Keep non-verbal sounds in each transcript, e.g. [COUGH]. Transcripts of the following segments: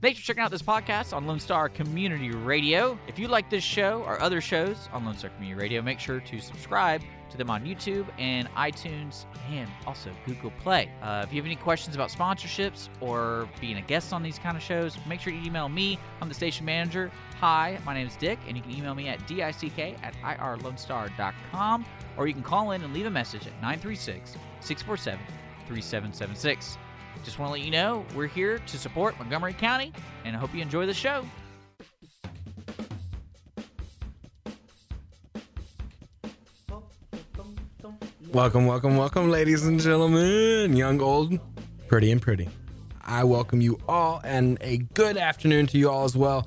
Thanks for checking out this podcast on Lone Star Community Radio. If you like this show or other shows on Lone Star Community Radio, make sure to subscribe to them on YouTube and iTunes and also Google Play. Uh, if you have any questions about sponsorships or being a guest on these kind of shows, make sure you email me. I'm the station manager. Hi, my name is Dick, and you can email me at dick at irlonestar.com or you can call in and leave a message at 936 647 3776. Just want to let you know we're here to support Montgomery County, and I hope you enjoy the show. Welcome, welcome, welcome, ladies and gentlemen, young, old, pretty, and pretty. I welcome you all, and a good afternoon to you all as well.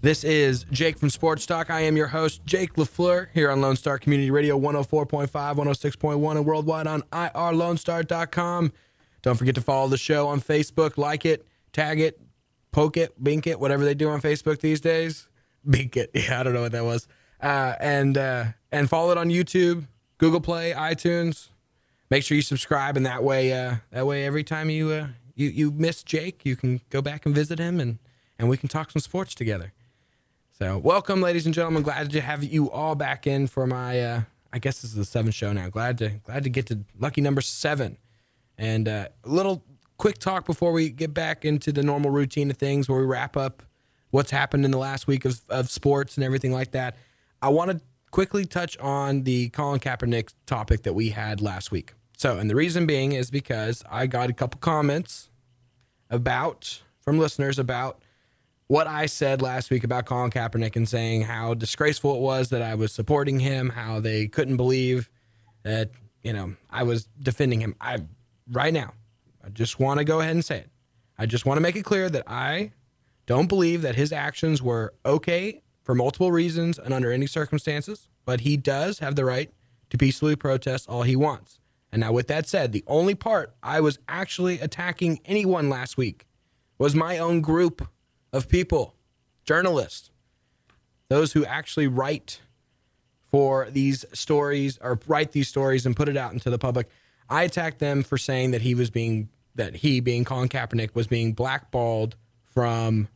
This is Jake from Sports Talk. I am your host, Jake LaFleur, here on Lone Star Community Radio 104.5, 106.1, and worldwide on irlonestar.com. Don't forget to follow the show on Facebook, like it, tag it, poke it, bink it, whatever they do on Facebook these days. [LAUGHS] Bink it. Yeah, I don't know what that was. Uh, and uh, and follow it on YouTube, Google Play, iTunes. Make sure you subscribe, and that way, uh, that way, every time you uh, you you miss Jake, you can go back and visit him, and and we can talk some sports together. So, welcome, ladies and gentlemen. Glad to have you all back in for my. Uh, I guess this is the seventh show now. Glad to glad to get to lucky number seven, and uh, a little quick talk before we get back into the normal routine of things, where we wrap up what's happened in the last week of, of sports and everything like that. I want to quickly touch on the Colin Kaepernick topic that we had last week. So, and the reason being is because I got a couple comments about from listeners about what I said last week about Colin Kaepernick and saying how disgraceful it was that I was supporting him, how they couldn't believe that, you know, I was defending him. I right now, I just want to go ahead and say it. I just want to make it clear that I don't believe that his actions were okay for multiple reasons and under any circumstances, but he does have the right to peacefully protest all he wants. And now, with that said, the only part I was actually attacking anyone last week was my own group of people, journalists, those who actually write for these stories or write these stories and put it out into the public. I attacked them for saying that he was being that he being Colin Kaepernick was being blackballed from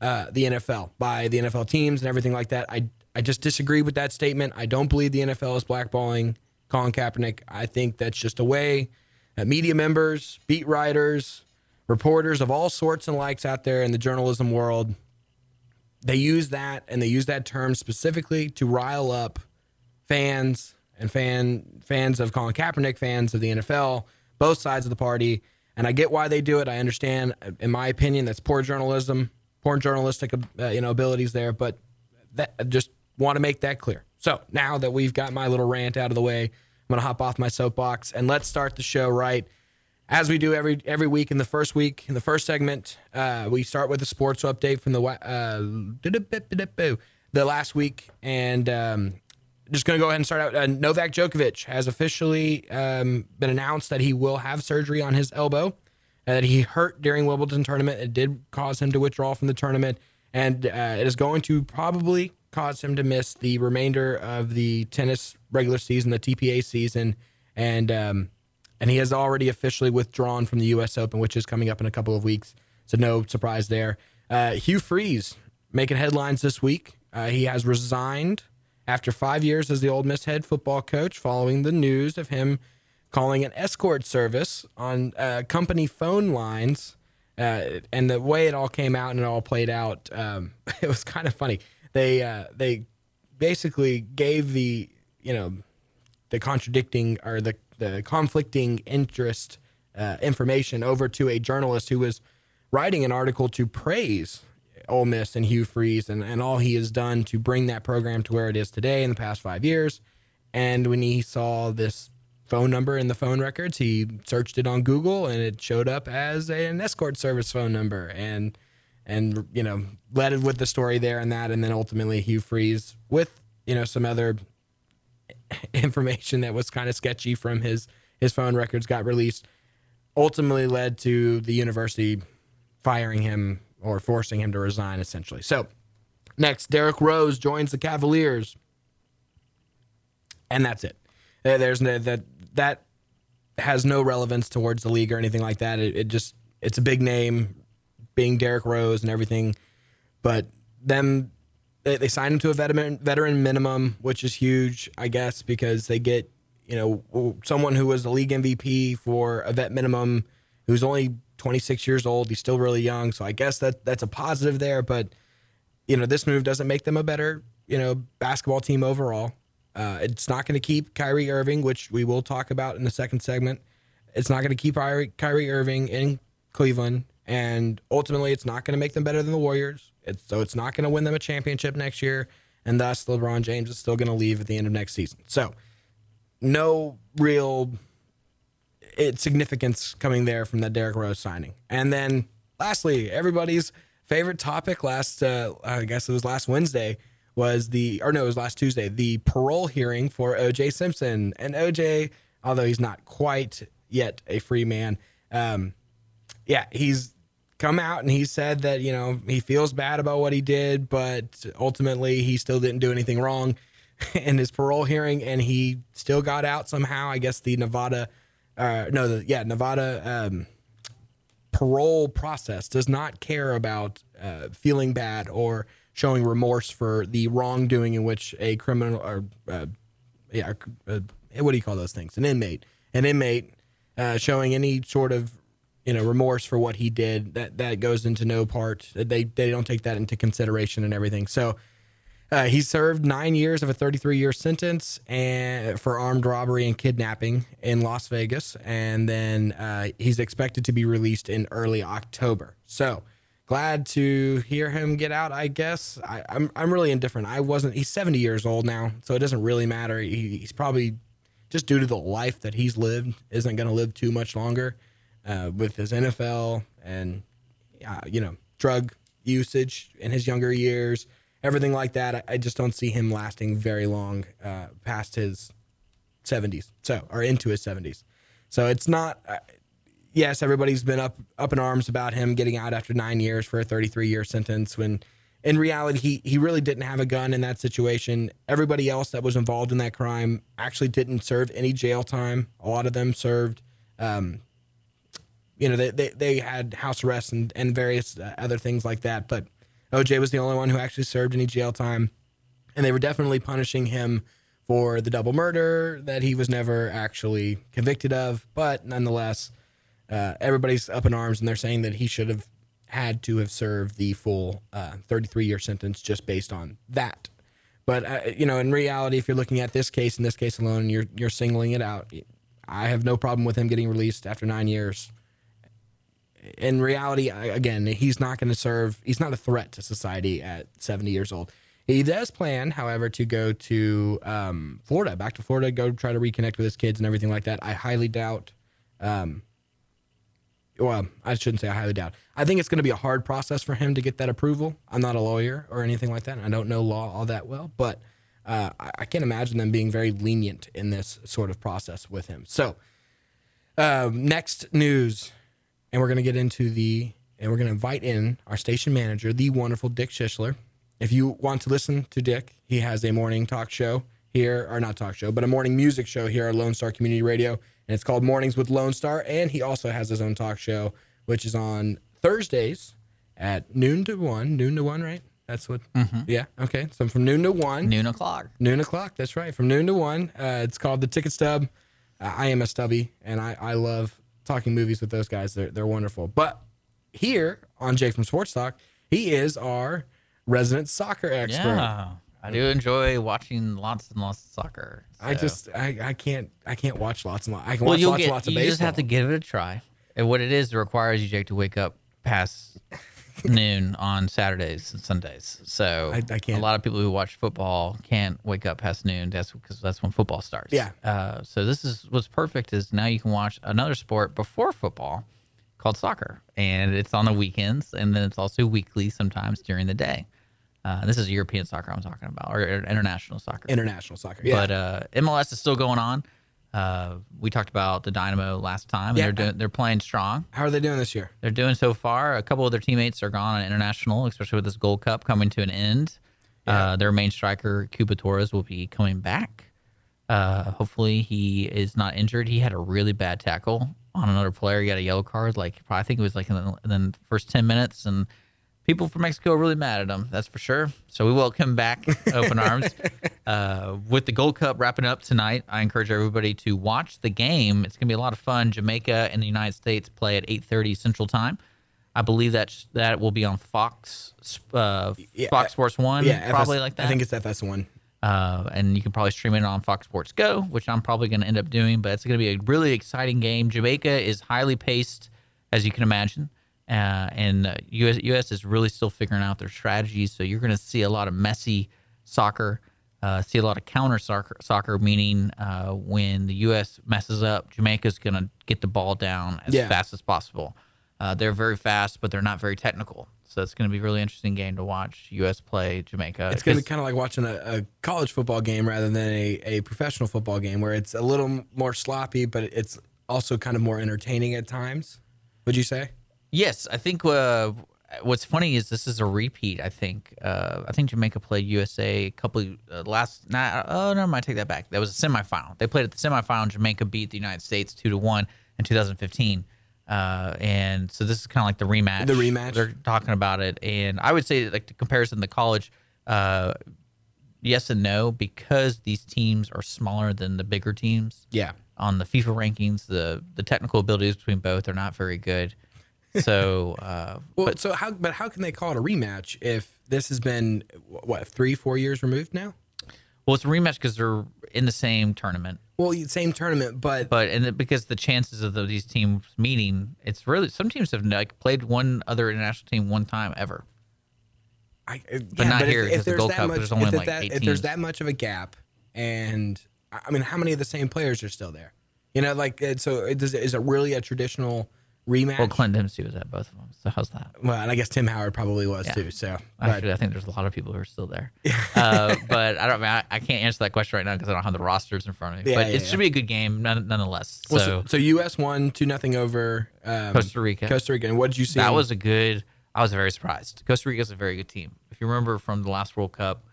uh, the NFL by the NFL teams and everything like that. I I just disagree with that statement. I don't believe the NFL is blackballing Colin Kaepernick. I think that's just a way that media members, beat writers, reporters of all sorts and likes out there in the journalism world, they use that and they use that term specifically to rile up fans and fan fans of Colin Kaepernick, fans of the NFL, both sides of the party. And I get why they do it. I understand. In my opinion, that's poor journalism poor journalistic uh, you know abilities there, but that I just want to make that clear. So now that we've got my little rant out of the way, I'm gonna hop off my soapbox and let's start the show right as we do every every week. In the first week, in the first segment, uh, we start with a sports update from the uh, the last week, and um, just going to go ahead and start out. Uh, Novak Djokovic has officially um, been announced that he will have surgery on his elbow that he hurt during Wimbledon tournament. It did cause him to withdraw from the tournament, and uh, it is going to probably cause him to miss the remainder of the tennis regular season, the TPA season, and um, and he has already officially withdrawn from the U.S. Open, which is coming up in a couple of weeks. So no surprise there. Uh, Hugh Freeze making headlines this week. Uh, he has resigned after five years as the Ole Miss head football coach, following the news of him calling an escort service on uh, company phone lines. Uh, and the way it all came out and it all played out, um, [LAUGHS] it was kind of funny. They uh, they basically gave the you know the contradicting or the the conflicting interest uh, information over to a journalist who was writing an article to praise Ole Miss and Hugh Freeze and, and all he has done to bring that program to where it is today in the past five years. And when he saw this phone number in the phone records. He searched it on Google and it showed up as an escort service phone number and and you know led it with the story there and that and then ultimately Hugh Freeze with you know some other [LAUGHS] information that was kind of sketchy from his his phone records got released ultimately led to the university firing him or forcing him to resign essentially. So next Derrick Rose joins the Cavaliers and that's it. Uh, there's no, that that has no relevance towards the league or anything like that. It, it just it's a big name, being Derrick Rose and everything, but them they, they signed him to a veteran veteran minimum, which is huge, I guess, because they get you know someone who was the league MVP for a vet minimum, who's only 26 years old. He's still really young, so I guess that that's a positive there. But you know, this move doesn't make them a better you know basketball team overall. Uh, it's not going to keep Kyrie Irving, which we will talk about in the second segment. It's not going to keep Kyrie, Irving in Cleveland, and ultimately, it's not going to make them better than the Warriors. It's, so it's not going to win them a championship next year, and thus LeBron James is still going to leave at the end of next season. So, no real it, significance coming there from that Derrick Rose signing. And then, lastly, everybody's favorite topic last, uh, I guess it was last Wednesday, was the, or no, it was last Tuesday, the parole hearing for OJ Simpson. And OJ, although he's not quite yet a free man, um, yeah, he's come out and he said that, you know, he feels bad about what he did, but ultimately he still didn't do anything wrong [LAUGHS] in his parole hearing and he still got out somehow. I guess the Nevada, uh, no, the, yeah, Nevada um, parole process does not care about uh, feeling bad or showing remorse for the wrongdoing in which a criminal or uh, yeah, uh, what do you call those things? An inmate, an inmate uh, showing any sort of you know remorse for what he did. That that goes into no part. They they don't take that into consideration and everything. So. Uh, he served nine years of a 33 year sentence and for armed robbery and kidnapping in Las Vegas, and then uh, he's expected to be released in early October. So, glad to hear him get out. I guess I, am I'm, I'm really indifferent. I wasn't. He's 70 years old now, so it doesn't really matter. He, he's probably just due to the life that he's lived, isn't going to live too much longer uh, with his NFL and uh, you know drug usage in his younger years, everything like that. I, I just don't see him lasting very long uh, past his 70s, so or into his 70s. So it's not uh, yes, everybody's been up up in arms about him getting out after nine years for a 33 year sentence. When in reality, he he really didn't have a gun in that situation. Everybody else that was involved in that crime actually didn't serve any jail time. A lot of them served. Um, you know, they, they, they had house arrest and, and various uh, other things like that. But OJ was the only one who actually served any jail time. And they were definitely punishing him for the double murder that he was never actually convicted of. But nonetheless, uh, everybody's up in arms and they're saying that he should have had to have served the full 33 uh, year sentence just based on that. But uh, you know, in reality, if you're looking at this case, in this case alone, you're you're singling it out. I have no problem with him getting released after nine years. In reality, again, he's not going to serve. He's not a threat to society at 70 years old. He does plan, however, to go to um, Florida, back to Florida, go try to reconnect with his kids and everything like that. I highly doubt um, well, I shouldn't say I highly doubt. I think it's going to be a hard process for him to get that approval. I'm not a lawyer or anything like that. I don't know law all that well, but uh, I, I, can't imagine them being very lenient in this sort of process with him. So, um, next news, and we're going to get into the, and we're going to invite in our station manager, the wonderful Dick Schishler. If you want to listen to Dick, he has a morning talk show here, or not talk show, but a morning music show here at Lone Star Community Radio and it's called Mornings with Lone Star. And he also has his own talk show, which is on Thursdays at noon to one. Noon to one, right? That's what. Mm-hmm. Yeah. Okay. So from noon to one. Noon o'clock. Noon o'clock. That's right. From noon to one. Uh, it's called the Ticket Stub. Uh, I am a stubby, and I, I love talking movies with those guys. They're they're wonderful. But here on Jake from Sports Talk, he is our resident soccer expert. Yeah. I do enjoy watching lots and lots of soccer. So. I just I, I can't I can't watch lots and lots. I can well, watch lots get, and lots of you baseball. You just have to give it a try. And what it is, it requires you Jake to wake up past noon on Saturdays and Sundays. So I, I, can't. A lot of people who watch football can't wake up past noon. That's because that's when football starts. Yeah. Uh, so this is what's perfect is now you can watch another sport before football called soccer, and it's on the weekends, and then it's also weekly sometimes during the day. Uh, this is European soccer I'm talking about, or international soccer. International soccer, yeah. But uh, MLS is still going on. Uh, we talked about the Dynamo last time, and yeah. they're doing, they're playing strong. How are they doing this year? They're doing so far. A couple of their teammates are gone on international, especially with this Gold Cup coming to an end. Yeah. Uh, their main striker, Cubo Torres, will be coming back. Uh, hopefully, he is not injured. He had a really bad tackle on another player. He got a yellow card. Like probably, I think it was like in the, in the first ten minutes, and people from Mexico are really mad at him. That's for sure. So we welcome back [LAUGHS] open arms. Uh, with the Gold Cup wrapping up tonight, I encourage everybody to watch the game. It's going to be a lot of fun. Jamaica and the United States play at 8:30 Central Time. I believe that that will be on Fox, uh, Yeah, Fox Sports One, Yeah, probably FS like that. I think it's FS1. uh, and you can probably stream it on Fox Sports Go, which I'm probably going to end up doing. But it's going to be a really exciting game. Jamaica is highly paced, as you can imagine, uh, and uh, US US is really still figuring out their strategies. So you're going to see a lot of messy soccer, uh, see a lot of counter soccer, soccer meaning uh, when the US messes up, Jamaica's going to get the ball down as Yeah. fast as possible. Uh, they're very fast, but they're not very technical. So it's going to be a really interesting game to watch. U.S. play Jamaica. It's going to be kind of like watching a, a college football game rather than a, a professional football game where it's a little more sloppy, but it's also kind of more entertaining at times. Would you say? Yes, I think uh, what's funny is this is a repeat. I think uh, I think Jamaica played USA a couple uh, last. Not, oh no, I might take that back. That was a semifinal. They played at the semifinal. Jamaica beat the United States two to one in 2015. Uh, and so this is kind of like the rematch. The rematch. They're talking about it, and I would say like the comparison to college. Uh, yes and no because these teams are smaller than the bigger teams Yeah. on the FIFA rankings. The the technical abilities between both are not very good. So, [LAUGHS] uh, Well, so how? But how can they call it a rematch if this has been what three, four years removed now? well, it's a rematch because they're in the same tournament, Well, same tournament, but but and it- because the chances of the, these teams meeting, it's really some teams have like played one other international team one time ever. I, uh, But not here, if, 'cause if the there's Gold that Cup, much, there's only if, like that, eight if there's that much of a gap, and I I mean, how many of the same players are still there? You know, like so. It, does, is it really a traditional rematch? Well, Clint Dempsey was at both of them, so how's that? Well, and I guess Tim Howard probably was Yeah. too. So, but, Actually, I think there's a lot of people who are still there. [LAUGHS] uh, but I don't. I, I can't answer that question right now because I don't have the rosters in front of me. Yeah, but yeah, it should be a good game, none, nonetheless. well, so, so, so U.S. won two nothing over um, Costa Rica. Costa Rica. And what did you see? That was a good. I was very surprised. Costa Rica is a very good team. If you remember from the last World Cup,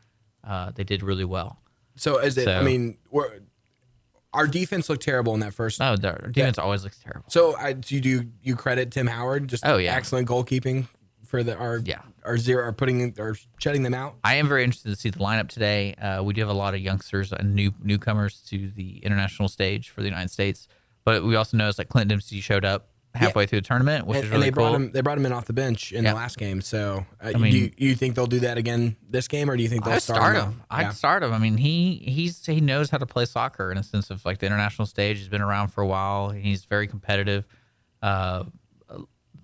uh, they did really well. so. Is it? I mean, we're, our defense looked terrible in that first. Oh, their defense always looks terrible. So, I, do you do you credit Tim Howard? Just Oh, yeah. excellent goalkeeping for the our Yeah. our zero our putting or shutting them out. I am very interested to see the lineup today. Uh, we do have a lot of youngsters and new newcomers to the international stage for the United States, but we also noticed that Clint Dempsey showed up halfway through the tournament, which and, is and they cool. brought him. They brought him in off the bench in Yeah. the last game. So, uh, mean- do you, you think they'll do that again this game, or do you think they'll I'd start, start him? I'd Yeah. start him. I mean, he he's he knows how to play soccer in a sense of like the international stage. He's been around for a while. He's very competitive. Uh,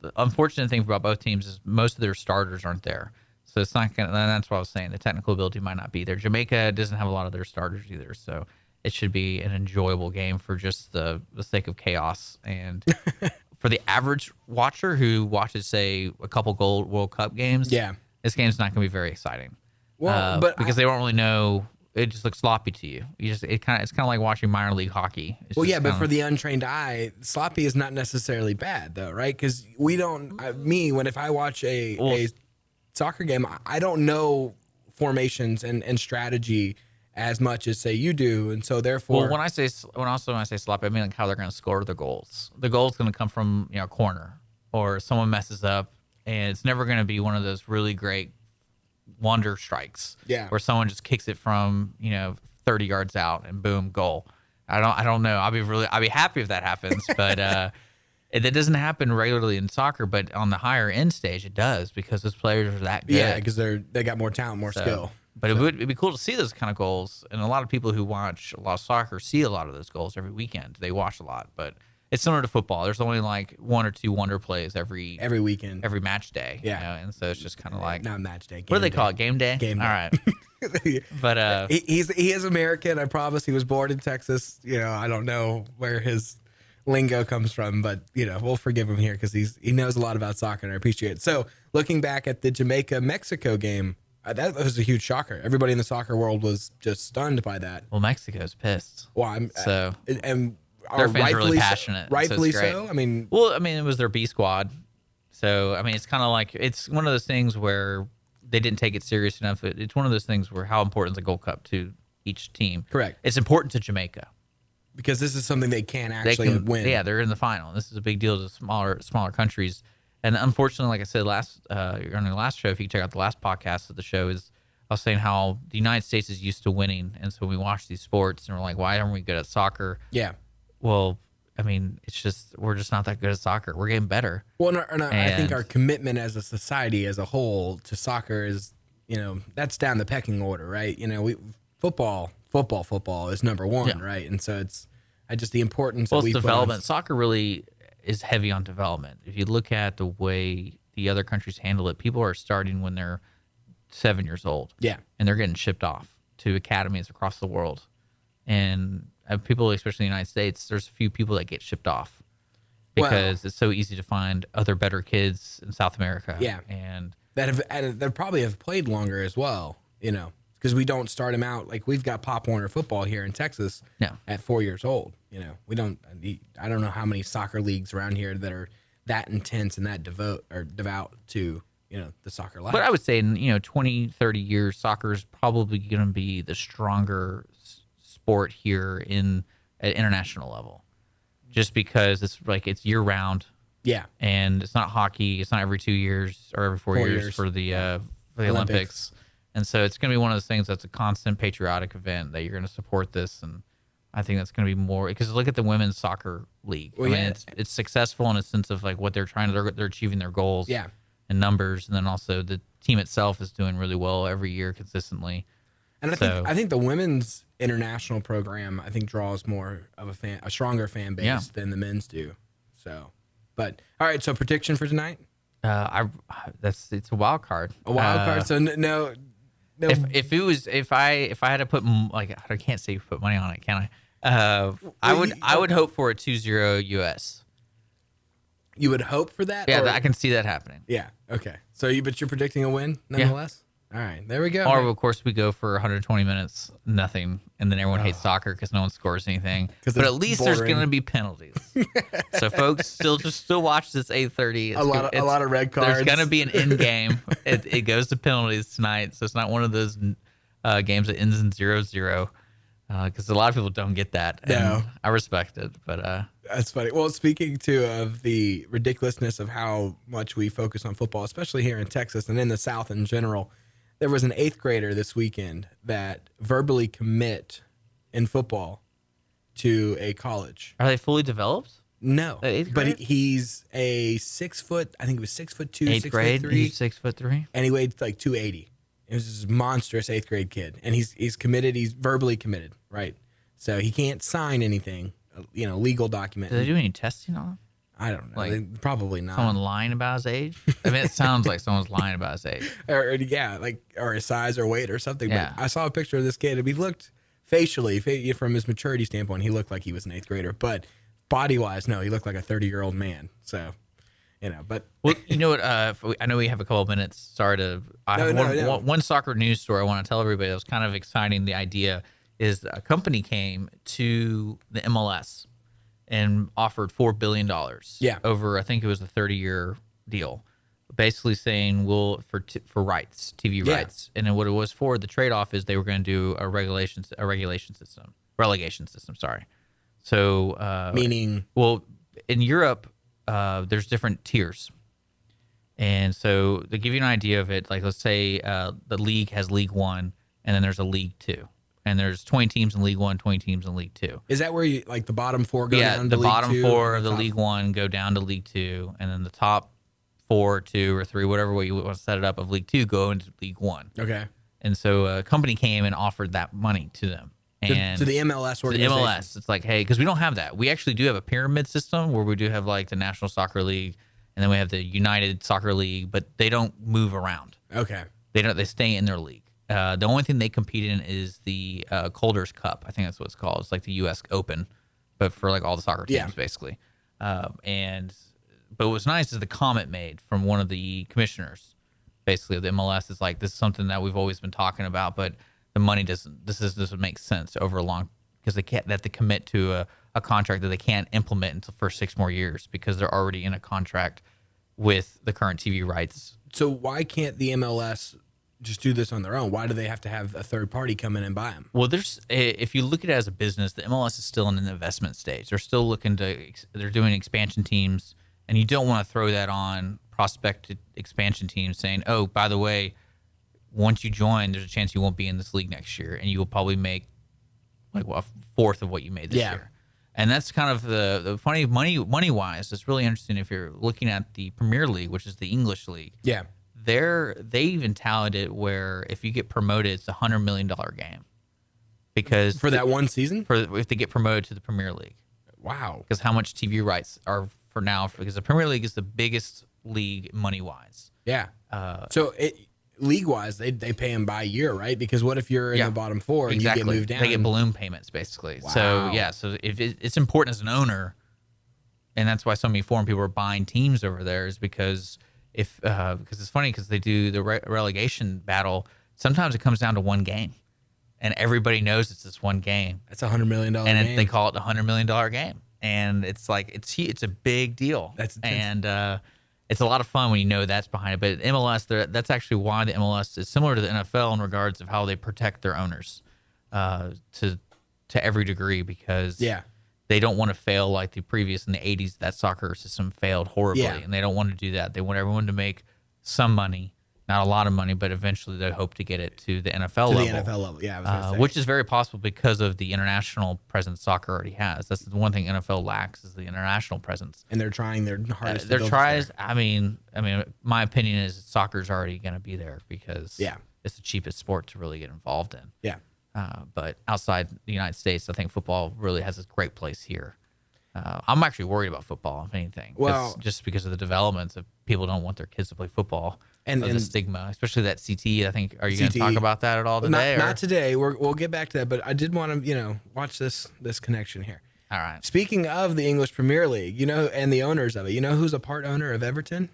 the unfortunate thing about both teams is most of their starters aren't there, so it's not gonna. That's what I was saying. The technical ability might not be there. Jamaica doesn't have a lot of their starters either, so it should be an enjoyable game for just the the sake of chaos and. [LAUGHS] For the average watcher who watches, say, a couple gold World Cup games, Yeah. this game's not going to be very exciting. Well, Uh, but because I- they don't really know, it just looks sloppy to you. You just it kind of it's kind of like watching minor league hockey. It's Well, yeah, but for the untrained eye, sloppy is not necessarily bad, though, right? Because we don't. I, me, when if I watch a, Well- a soccer game, I- I don't know formations and, and strategy as much as say you do, and so therefore, well, when I say when also when I say sloppy, I mean like how they're going to score the goals. The goal is going to come from you know corner or someone messes up, and it's never going to be one of those really great wonder strikes. Yeah. where someone just kicks it from you know thirty yards out and boom goal. I don't I don't know. I'll be really I'll be happy if that happens, [LAUGHS] but. uh it, that doesn't happen regularly in soccer, but on the higher end stage, it does because those players are that good. yeah, because they're they got more talent, more So- skill. But it would it'd be cool to see those kind of goals, and a lot of people who watch a lot of soccer see a lot of those goals every weekend. They watch a lot, but it's similar to football. There's only like one or two wonder plays every every, weekend, Every match day. Yeah. you know, and so it's just kind of like not match day. what do they game call it? Game day. Game All day. right, [LAUGHS] but uh, he, he's he is American. I promise. He was born in Texas. You know, I don't know where his lingo comes from, but you know, we'll forgive him here because he's he knows a lot about soccer, and I appreciate it. So, looking back at the Jamaica Mexico game, Uh, that was a huge shocker. Everybody in the soccer world was just stunned by that. well, Mexico's pissed. Well, I'm uh, So and, and Their are fans are really passionate, so Rightfully great. so. I mean, Well, I mean, it was their B squad, so I mean, it's kind of like it's one of those things where they didn't take it serious enough. It, it's one of those things where how important is the Gold Cup to each team? Correct. It's important to Jamaica. because this is something they can they actually can win. Yeah, they're in the final. This is a big deal to smaller smaller countries. And unfortunately, like I said last uh, on the last show, if you check out the last podcast of the show, is I was saying how the United States is used to winning, and so we watch these sports and we're like, why aren't we good at soccer? yeah. Well, I mean, it's just we're just not that good at soccer. We're getting better. Well, and, and I think our commitment as a society as a whole to soccer is, you know, that's down the pecking order, right? You know, we football, football, football is number one, Yeah. right? And so it's I just the importance Well, it's development. Soccer really is heavy on development. If you look at the way the other countries handle it, people are starting when they're seven years old. Yeah. and they're getting shipped off to academies across the world. And uh, people, especially in the United States, there's a few people that get shipped off Well- because it's so easy to find other better kids in South America. Yeah. and that have and that probably have played longer as well, you know, because we don't start them out like we've got Pop Warner football here in Texas Yeah. at four years old. You know, we don't. I don't know how many soccer leagues around here that are that intense and that devote or devout to you know the soccer life. But I would say in you know 20, 30 years, soccer is probably going to be the stronger sport here in at international level, just because it's like it's year round yeah, and it's not hockey. It's not every two years or every four, Four years, years. for the uh, for the Olympics. Olympics. And so it's going to be one of those things that's a constant patriotic event that you're going to support this, and I think that's going to be more because look at the women's soccer league. Well, I mean, yeah. it's it's successful in a sense of like what they're trying to they're, they're achieving their goals, Yeah. and numbers, and then also the team itself is doing really well every year consistently. And I So- think I think the women's international program I think draws more of a fan a stronger fan base Yeah. than the men's do. So, but all right. So prediction for tonight: Uh, I that's it's a wild card. a wild Uh, card. So no, if if it was if I if I had to put like I can't say put money on it, can I? Uh, I would you- I would hope for a 2-0 US. you would hope for that. Yeah, or- I can see that happening. Yeah. Okay. So you, but you're predicting a win nonetheless. All right. There we go. Or of course we go for 120 minutes, nothing, and then everyone hates soccer because no one scores anything. But at least there's going to be penalties. [LAUGHS] so folks, still just still watch this 8:30. A lot of a lot of red cards. There's going to be an end [LAUGHS] game. it, it goes to penalties tonight, so it's not one of those uh, games that ends in 0-0 because a lot of people don't get that. No. I respect it, but uh, That's funny. Well, speaking too of the ridiculousness of how much we focus on football, especially here in Texas and in the South in general, there was an eighth grader this weekend that verbally commit in football to a college. are they fully developed? No, but he, he's a six foot. I think he was six foot two, Eighth six grade, foot three, six foot three. and he weighed like two eighty. It was this monstrous eighth grade kid, and he's he's committed. He's verbally committed, right? So he can't sign anything, you know, legal document. Do they do any testing on him? I don't know. Like, They- probably not. Someone lying about his age? I mean, it sounds like someone's lying about his age. [LAUGHS] or, or, yeah, like or his size or weight or something. Yeah. But I saw a picture of this kid, and he looked facially, from his maturity standpoint, he looked like he was an eighth grader. But body wise, no, he looked like a thirty year old man. So, you know, but Well, you know what? Uh, we, I know we have a couple of minutes. Sorry to. I No, have no, one, no. one- one soccer news story I want to tell everybody that was kind of exciting. The idea is a company came to the MLS and offered four billion dollars. Yeah. Over, I think it was a thirty-year deal, basically saying we'll for t- for rights, TV Yeah. rights, and then what it was for the trade-off is they were going to do a regulations a regulation system, relegation system. Sorry. So uh, meaning, well, in Europe, uh, there's different tiers. And so to give you an idea of it, like let's say uh, the league has League One, and then there's a League Two, and there's 20 teams in League One, 20 teams in League Two. is that where you like the bottom four go yeah, down? the League bottom Two, four of the top- League One go down to League Two, and then the top four, two or three, whatever way you want to set it up of League Two, go into League One. Okay. And so a company came and offered that money to them. To, And to the MLS to the. MLS. It's like, hey, because we don't have that. We actually do have a pyramid system where we do have like the National Soccer League, and then we have the United Soccer League, but they don't move around. Okay. They don't. They stay in their league. Uh, the only thing they compete in is the uh, Calder's Cup. I think that's what it's called. It's like the U.S. Open, but for like all the soccer teams, Yeah. basically. Um, and but what's nice is the comment made from one of the commissioners, basically of the MLS, is like this is something that we've always been talking about, but the money doesn't. This is doesn't make sense over a long because they can't. that They commit to a, a contract that they can't implement until for six more years because they're already in a contract with the current TV rights So why can't the MLS just do this on their own? Why do they have to have a third party come in and buy them? Well, there's if you look at it as a business, the MLS is still in an investment stage. They're still looking to they're doing expansion teams, and you don't want to throw that on prospected expansion teams saying, "Oh, by the way, once you join, there's a chance you won't be in this league next year, and you will probably make like a fourth of what you made this Yeah. year." And that's kind of the, the funny money money wise. It's really interesting if you're looking at the Premier League, which is the English league Yeah. They're they even touted it where if you get promoted, it's a hundred million dollar game because For that one season? for if they get promoted to the Premier League Wow. because how much TV rights are for now because the Premier League is the biggest league money wise. Yeah. Uh, So it league wise, they they pay them by year, right? Because what if you're in Yeah. the bottom four and exactly, you get moved down? they get balloon payments basically. So yeah, so if it, it's important as an owner, and that's why so many foreign people are buying teams over there is because if uh, because it's funny because they do the re- relegation battle. Sometimes it comes down to one game, and everybody knows it's this one game, That's a hundred million dollar game. and it, they call it the hundred million dollar game, and it's like it's it's a big deal. That's and uh, it's a lot of fun when you know that's behind it. But MLS, that's actually why the MLS is similar to the NFL in regards of how they protect their owners uh, to to every degree because yeah. They don't want to fail like the previous in the 80s that soccer system failed horribly Yeah. and they don't want to do that they want everyone to make some money not a lot of money but eventually they hope to get it to the NFL To level the NFL level. Yeah. I was uh, say. which is very possible because of the international presence soccer already has that's the one thing NFL lacks is the international presence and they're trying their uh, hardest. build it tries. I mean I mean my opinion is soccer's already going to be there because Yeah. it's the cheapest sport to really get involved in Yeah. Uh, but outside the United States, I think football really has a great place here. Uh, I'm actually worried about football, if anything. Well- just because of the developments of people don't want their kids to play football And- and, the stigma, especially that CTE. I think. Are you going to talk about that at all Not, today? or- not today. We're, we'll get back to that, but I did want to, you know, watch this this connection here. all right. Speaking of the English Premier League, you know, and the owners of it, you know who's a part owner of Everton?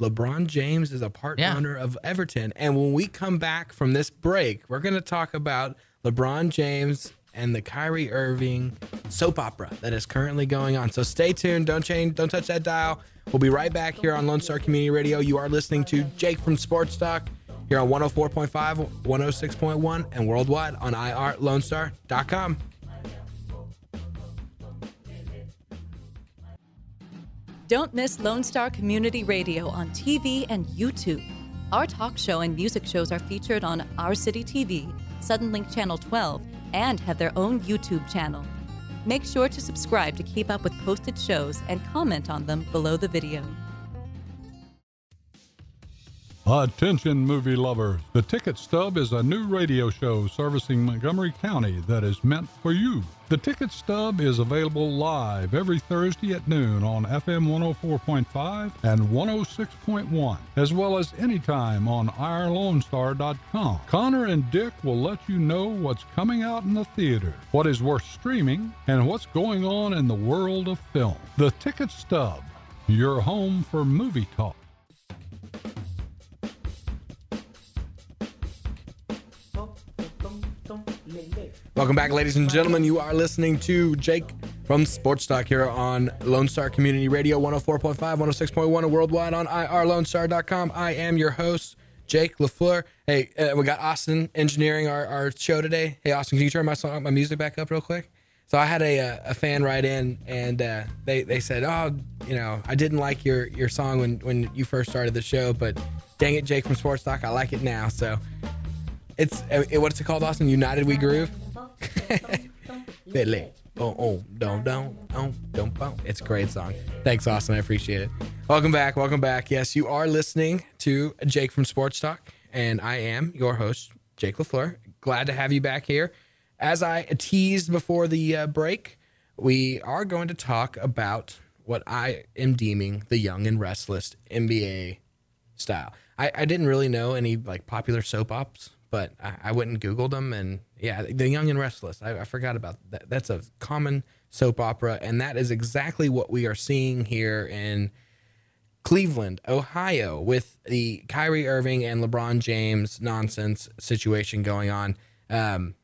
LeBron James is a part Yeah. owner of Everton. And when we come back from this break, we're going to talk about LeBron James and the Kyrie Irving soap opera that is currently going on. So stay tuned. Don't change. Don't touch that dial. We'll be right back here on Lone Star Community Radio. You are listening to Jake from Sports Talk here on 104.5, 106.1, and worldwide on irlonestar.com. Don't miss Lone Star Community Radio on TV and YouTube. Our talk show and music shows are featured on Our City TV, Suddenlink Channel 12, and have their own YouTube channel. Make sure to subscribe to keep up with posted shows and comment on them below the video. Attention, movie lovers. The Ticket Stub is a new radio show servicing Montgomery County that is meant for you. The Ticket Stub is available live every Thursday at noon on FM 104.5 and 106.1, as well as anytime on IRLoneStar.com. Connor and Dick will let you know what's coming out in the theater, what is worth streaming, and what's going on in the world of film. The Ticket Stub, your home for movie talk. Welcome back, ladies and gentlemen. You are listening to Jake from Sports Talk here on Lone Star Community Radio 104.5, 106.1, and worldwide on irlonestar.com. I am your host, Jake LaFleur. Hey, uh, we got Austin engineering our, our show today. Hey, Austin, can you turn my song, my music back up real quick? So I had a, uh, a fan write in and uh, they, they said, oh, you know, I didn't like your, your song when, when you first started the show, but dang it, Jake from Sports Talk, I like it now. So it's uh, what's it called, Austin? United We Groove. Oh, oh, don't, don't, don't, don't, don't. It's a great song. Thanks, Austin. I appreciate it. Welcome back. Welcome back. Yes, you are listening to Jake from Sports Talk, and I am your host, Jake LaFleur. Glad to have you back here. As I teased before the uh, break, we are going to talk about what I am deeming the young and restless NBA style. I, I didn't really know any like popular soap ops, but I, I went and Googled them, and yeah, The Young and Restless. I, I forgot about that. That's a common soap opera, and that is exactly what we are seeing here in Cleveland, Ohio, with the Kyrie Irving and LeBron James nonsense situation going on. Um,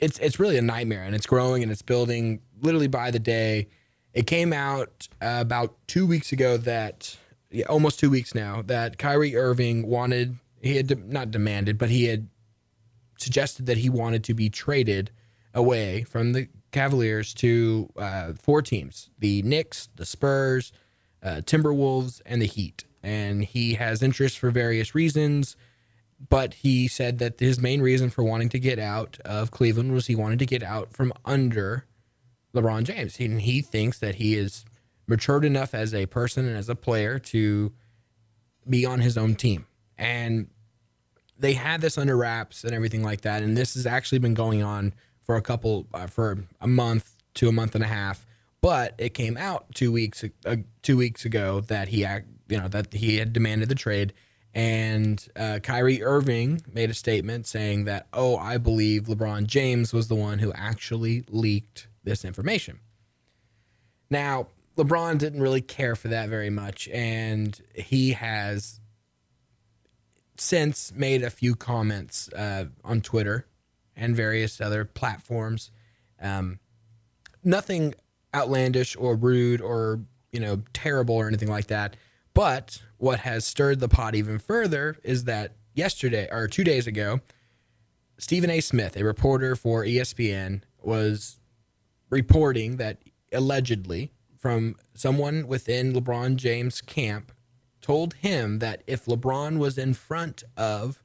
it's it's really a nightmare, and it's growing and it's building literally by the day. It came out uh, about two weeks ago that yeah, almost two weeks now that Kyrie Irving wanted he had de- not demanded, but he had suggested that he wanted to be traded away from the Cavaliers to uh, four teams: the Knicks, the Spurs, uh, Timberwolves, and the Heat. And he has interest for various reasons, but he said that his main reason for wanting to get out of Cleveland was he wanted to get out from under LeBron James. He, he thinks that he is matured enough as a person and as a player to be on his own team. And they had this under wraps and everything like that. And this has actually been going on for a couple, uh, for a month to a month and a half. But it came out two weeks, uh, two weeks ago that he, you know, that he had demanded the trade. And uh, Kyrie Irving made a statement saying that, oh, I believe LeBron James was the one who actually leaked this information. Now, LeBron didn't really care for that very much, and he has since made a few comments uh, on Twitter and various other platforms. Um, nothing outlandish or rude or you know terrible or anything like that. But what has stirred the pot even further is that yesterday or two days ago, Stephen A. Smith, a reporter for ESPN, was reporting that allegedly from someone within LeBron James' camp told him that if LeBron was in front of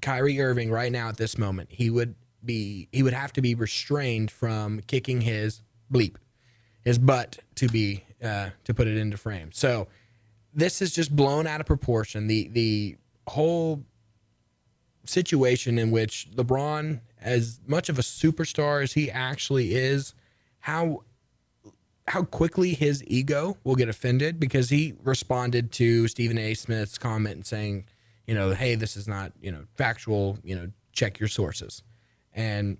Kyrie Irving right now at this moment, he would be he would have to be restrained from kicking his bleep, his butt to be uh, to put it into frame. So this is just blown out of proportion. The the whole situation in which LeBron, as much of a superstar as he actually is, how how quickly his ego will get offended because he responded to Stephen A. Smith's comment saying, you know, hey, this is not, you know, factual, you know, check your sources. And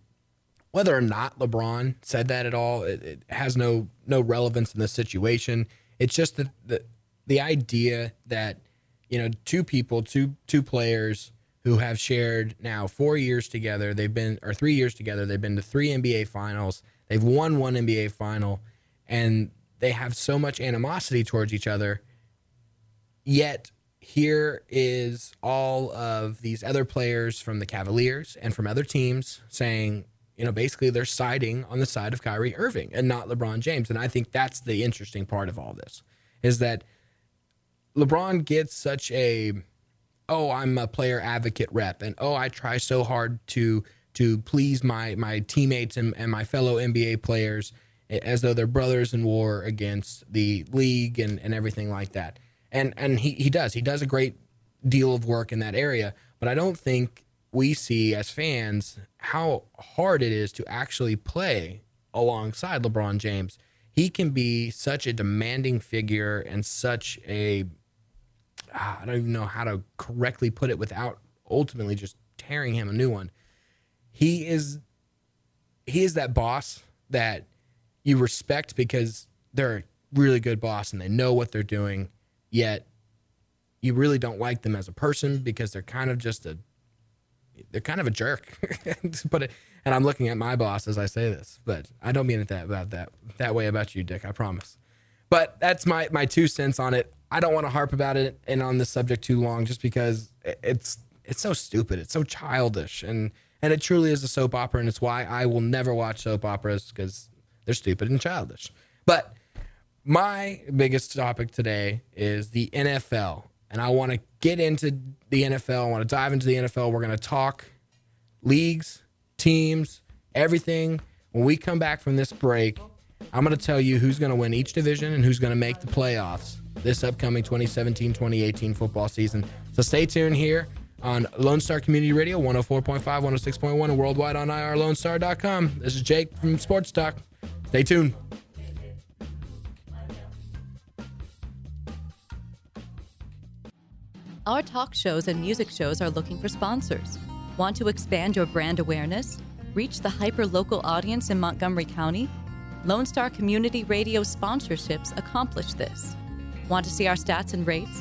whether or not LeBron said that at all, it, it has no no relevance in this situation. It's just that the the idea that, you know, two people, two two players who have shared now four years together, they've been or three years together, they've been to three NBA finals, they've won one NBA final and they have so much animosity towards each other. Yet here is all of these other players from the Cavaliers and from other teams saying, you know, basically they're siding on the side of Kyrie Irving and not LeBron James. And I think that's the interesting part of all this is that LeBron gets such a oh, I'm a player advocate rep and oh, I try so hard to to please my my teammates and, and my fellow NBA players as though they're brothers in war against the league and, and everything like that. And and he, he does. He does a great deal of work in that area. But I don't think we see as fans how hard it is to actually play alongside LeBron James. He can be such a demanding figure and such a ah, don't even know how to correctly put it without ultimately just tearing him a new one. He is he is that boss that you respect because they're a really good boss and they know what they're doing, yet you really don't like them as a person because they're kind of just a they're kind of a jerk. [LAUGHS] but and I'm looking at my boss as I say this, but I don't mean it that about that that way about you, Dick. I promise. But that's my my two cents on it. I don't want to harp about it and on this subject too long, just because it's it's so stupid. It's so childish, and and it truly is a soap opera, and it's why I will never watch soap operas because they're stupid and childish. But my biggest topic today is the NFL. And I want to get into the NFL. I want to dive into the NFL. We're going to talk leagues, teams, everything. When we come back from this break, I'm going to tell you who's going to win each division and who's going to make the playoffs this upcoming 2017 2018 football season. So stay tuned here on Lone Star Community Radio 104.5, 106.1, and worldwide on irlonestar.com. This is Jake from Sports Talk. Stay tuned. Our talk shows and music shows are looking for sponsors. Want to expand your brand awareness? Reach the hyper local audience in Montgomery County? Lone Star Community Radio sponsorships accomplish this. Want to see our stats and rates?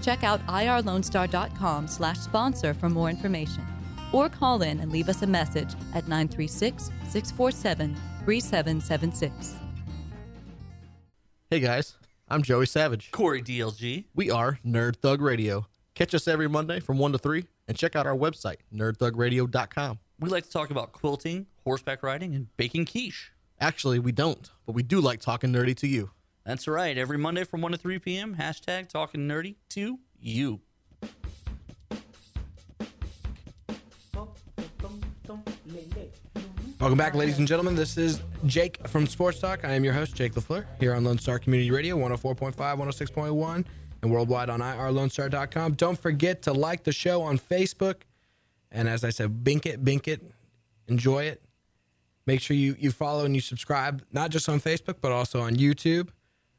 Check out irlonestar.com slash sponsor for more information. Or call in and leave us a message at 936 647 3776. Hey guys, I'm Joey Savage. Corey DLG. We are Nerd Thug Radio, Catch us every Monday from 1 to 3 and check out our website, nerdthugradio.com. We like to talk about quilting, horseback riding, and baking quiche. Actually, we don't, but we do like talking nerdy to you. That's right. Every Monday from 1 to 3 p.m., hashtag talking nerdy to you. Welcome back, ladies and gentlemen. This is Jake from Sports Talk. I am your host, Jake LaFleur, here on Lone Star Community Radio, 104.5, 106.1, and worldwide on irlonestar.com. Don't forget to like the show on Facebook. And as I said, bink it, bink it, enjoy it. Make sure you, you follow and you subscribe, not just on Facebook, but also on YouTube,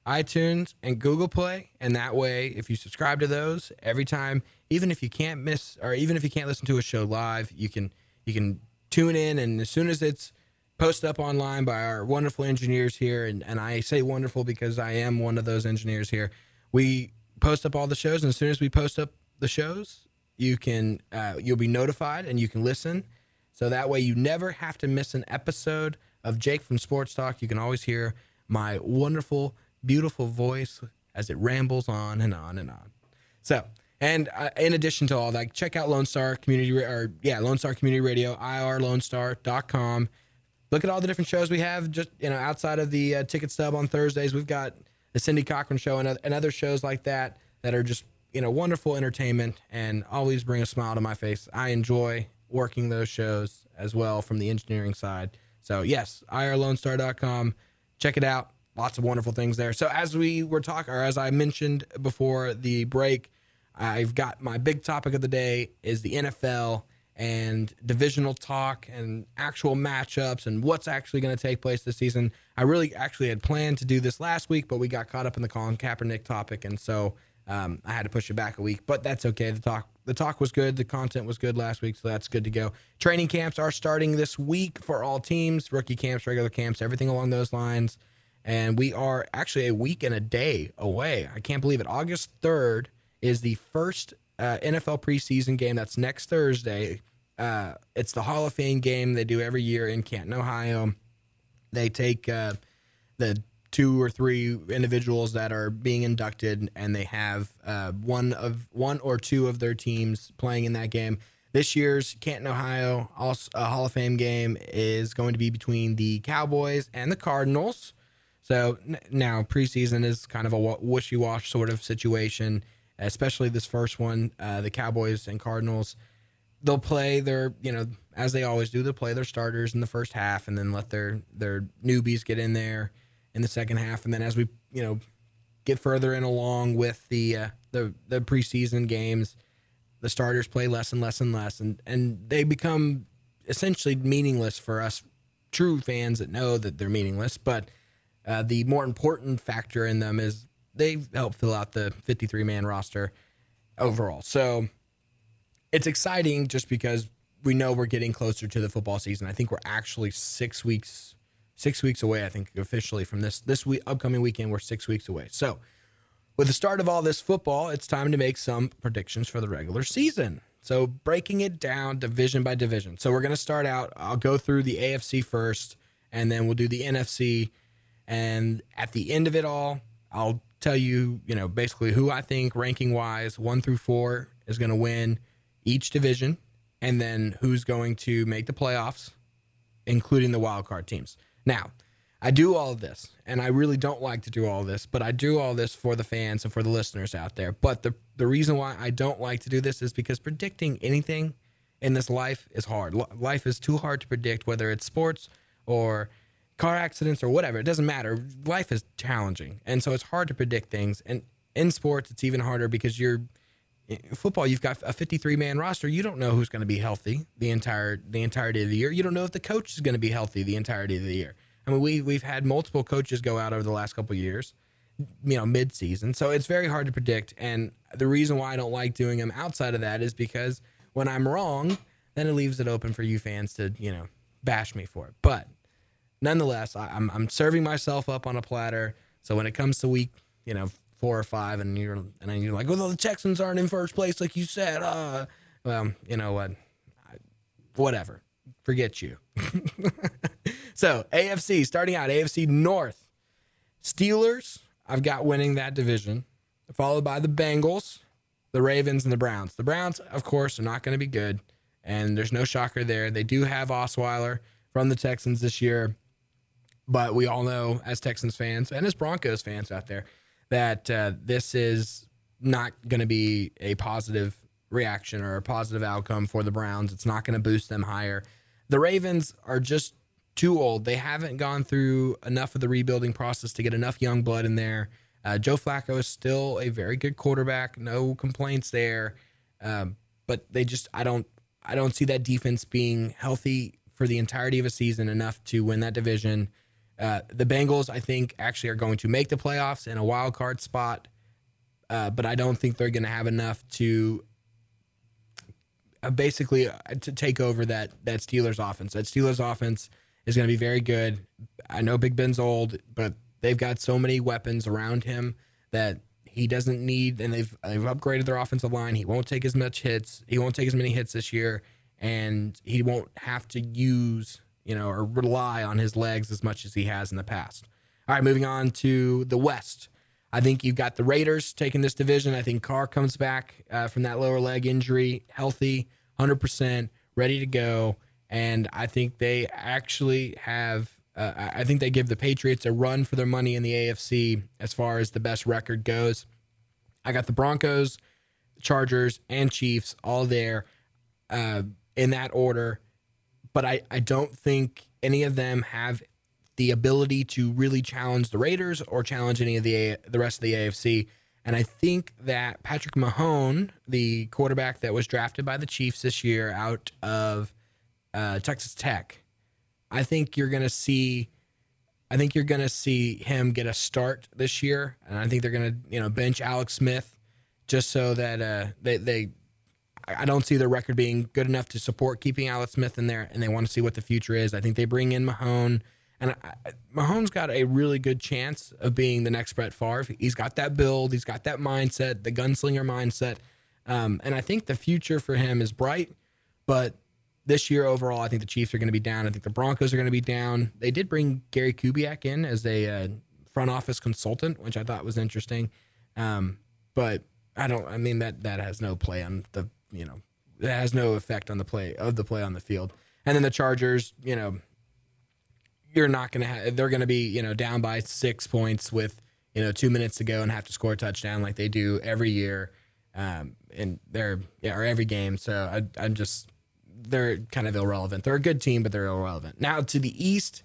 iTunes, and Google Play. And that way, if you subscribe to those, every time, even if you can't miss or even if you can't listen to a show live, you can you can tune in and as soon as it's posted up online by our wonderful engineers here, and, and I say wonderful because I am one of those engineers here, we post up all the shows, and as soon as we post up the shows, you can uh, you'll be notified and you can listen. So that way you never have to miss an episode of Jake from Sports Talk. You can always hear my wonderful, beautiful voice as it rambles on and on and on. So, and uh, in addition to all that, check out Lone Star Community, or yeah, Lone Star Community Radio, irlonestar.com. Look at all the different shows we have. Just you know, outside of the uh, ticket stub on Thursdays, we've got the Cindy Cochran Show and, and other shows like that that are just you know wonderful entertainment and always bring a smile to my face. I enjoy working those shows as well from the engineering side. So yes, irlonestar.com. Check it out. Lots of wonderful things there. So as we were talking, or as I mentioned before the break, I've got my big topic of the day is the NFL and divisional talk and actual matchups and what's actually going to take place this season. I really actually had planned to do this last week, but we got caught up in the Colin Kaepernick topic, and so um, I had to push it back a week. But that's okay. The talk the talk was good. The content was good last week, so that's good to go. Training camps are starting this week for all teams, rookie camps, regular camps, everything along those lines. And we are actually a week and a day away. I can't believe it. August 3rd is the first uh, NFL preseason game. That's next Thursday. Uh, it's the Hall of Fame game they do every year in Canton, Ohio. They take uh, the two or three individuals that are being inducted, and they have uh, one of one or two of their teams playing in that game. This year's Canton, Ohio also, Hall of Fame game is going to be between the Cowboys and the Cardinals. So now preseason is kind of a wishy-wash sort of situation, especially this first one. Uh, the Cowboys and Cardinals, they'll play their, you know, as they always do, they'll play their starters in the first half, and then let their their newbies get in there in the second half, and then as we, you know, get further in along with the uh, the the preseason games, the starters play less and less and less, and and they become essentially meaningless for us true fans that know that they're meaningless, but uh, the more important factor in them is they help fill out the 53 man roster overall. So it's exciting just because we know we're getting closer to the football season. I think we're actually six weeks six weeks away. I think officially from this this week upcoming weekend we're six weeks away. So with the start of all this football, it's time to make some predictions for the regular season. So breaking it down division by division. So we're going to start out. I'll go through the AFC first, and then we'll do the NFC and at the end of it all, I'll tell you, you know, basically who I think ranking wise, one through four, is going to win each division, and then who's going to make the playoffs, including the wild card teams. Now, I do all of this, and I really don't like to do all this, but I do all this for the fans and for the listeners out there. But the the reason why I don't like to do this is because predicting anything in this life is hard. Life is too hard to predict, whether it's sports or car accidents or whatever. It doesn't matter. Life is challenging, and so it's hard to predict things. And in sports, it's even harder because you're football. You've got a 53 man roster. You don't know who's going to be healthy the entire the entirety of the year. You don't know if the coach is going to be healthy the entirety of the year. I mean, we we've had multiple coaches go out over the last couple years, you know, mid season. So it's very hard to predict. And the reason why I don't like doing them outside of that is because when I'm wrong, then it leaves it open for you fans to you know bash me for it. But nonetheless, I, am I'm serving myself up on a platter. So when it comes to week, you know, four or five, and you're and then you're like, well, the Texans aren't in first place, like you said. Uh, well, you know what? Whatever. Forget you. [LAUGHS] so AFC starting out AFC North, Steelers. I've got winning that division, followed by the Bengals, the Ravens and the Browns. The Browns, of course, are not going to be good, and there's no shocker there. They do have Osweiler from the Texans this year, but we all know as Texans fans and as Broncos fans out there that uh, this is not going to be a positive reaction or a positive outcome for the Browns. It's not going to boost them higher. The Ravens are just too old. They haven't gone through enough of the rebuilding process to get enough young blood in there. Uh, Joe Flacco is still a very good quarterback. No complaints there. Um, but they just I don't I don't see that defense being healthy for the entirety of a season enough to win that division. Uh, the Bengals, I think, actually are going to make the playoffs in a wild card spot, uh, but I don't think they're going to have enough to uh, basically uh, to take over that that Steelers offense. That Steelers offense is going to be very good. I know Big Ben's old, but they've got so many weapons around him that he doesn't need, and they've they've upgraded their offensive line. He won't take as much hits. He won't take as many hits this year, and he won't have to use you know or rely on his legs as much as he has in the past. All right, moving on to the West. I think you've got the Raiders taking this division. I think Carr comes back uh, from that lower leg injury, healthy, 100%, ready to go. And I think they actually have, uh, I think they give the Patriots a run for their money in the AFC as far as the best record goes. I got the Broncos, Chargers, and Chiefs all there uh, in that order. But I, I don't think any of them have the ability to really challenge the Raiders or challenge any of the the rest of the AFC. And I think that Patrick Mahone, the quarterback that was drafted by the Chiefs this year out of uh, Texas Tech, I think you're going to see. I think you're going to see him get a start this year, and I think they're going to you know bench Alex Smith just so that uh, they they. I don't see their record being good enough to support keeping Alex Smith in there, and they want to see what the future is. I think they bring in Mahone. And I, Mahomes got a really good chance of being the next Brett Favre. He's got that build, he's got that mindset, the gunslinger mindset. Um, and I think the future for him is bright. But this year overall, I think the Chiefs are going to be down. I think the Broncos are going to be down. They did bring Gary Kubiak in as a uh, front office consultant, which I thought was interesting. Um, but I don't. I mean that that has no play on the you know that has no effect on the play of the play on the field. And then the Chargers, you know, you're not going to have, they're going to be, you know, down by six points with, you know, two minutes to go and have to score a touchdown like they do every year. Um, and they're, yeah, or every game. So I, I'm just, they're kind of irrelevant. They're a good team, but they're irrelevant. Now to the East,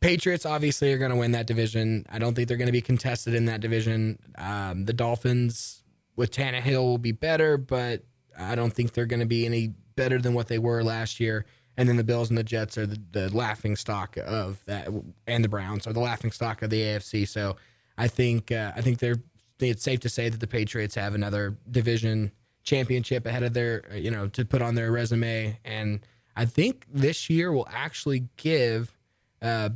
Patriots obviously are going to win that division. I don't think they're going to be contested in that division. Um, the Dolphins with Tannehill will be better, but I don't think they're going to be any better than what they were last year and then the Bills and the Jets are the, the laughing stock of that, and the Browns are the laughing stock of the AFC. So I think uh, I think they're it's safe to say that the Patriots have another division championship ahead of their you know to put on their resume, and I think this year will actually give uh,